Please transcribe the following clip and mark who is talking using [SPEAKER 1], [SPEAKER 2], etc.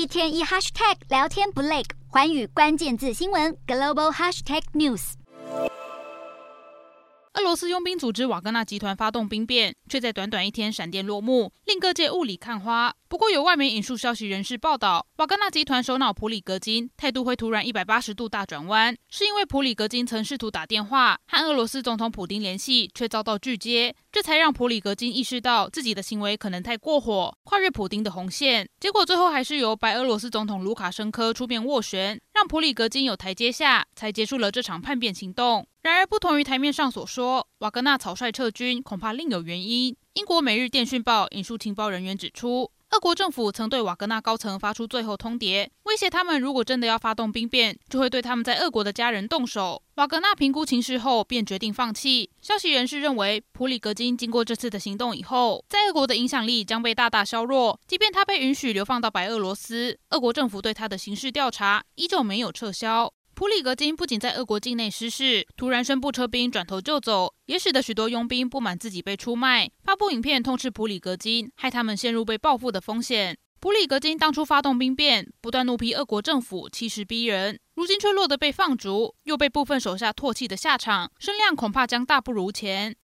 [SPEAKER 1] 一天一 hashtag 聊天不累，环宇关键字新闻 global hashtag news。
[SPEAKER 2] 俄罗斯佣兵组织瓦格纳集团发动兵变，却在短短一天闪电落幕，令各界雾里看花。不过，有外媒引述消息人士报道，瓦格纳集团首脑普里格金态度会突然一百八十度大转弯，是因为普里格金曾试图打电话和俄罗斯总统普丁联系，却遭到拒接，这才让普里格金意识到自己的行为可能太过火，跨越普丁的红线。结果最后还是由白俄罗斯总统卢卡申科出面斡旋，让普里格金有台阶下，才结束了这场叛变行动。然而，不同于台面上所说，瓦格纳草率撤军，恐怕另有原因。英国《每日电讯报》引述情报人员指出。俄国政府曾对瓦格纳高层发出最后通牒，威胁他们如果真的要发动兵变，就会对他们在俄国的家人动手。瓦格纳评估情势后，便决定放弃。消息人士认为，普里格金经过这次的行动以后，在俄国的影响力将被大大削弱。即便他被允许流放到白俄罗斯，俄国政府对他的刑事调查依旧没有撤销。普里格金不仅在俄国境内失势，突然宣布撤兵，转头就走，也使得许多佣兵不满自己被出卖，发布影片痛斥普里格金，害他们陷入被报复的风险。普里格金当初发动兵变，不断怒批俄国政府气势逼人，如今却落得被放逐，又被部分手下唾弃的下场，声量恐怕将大不如前。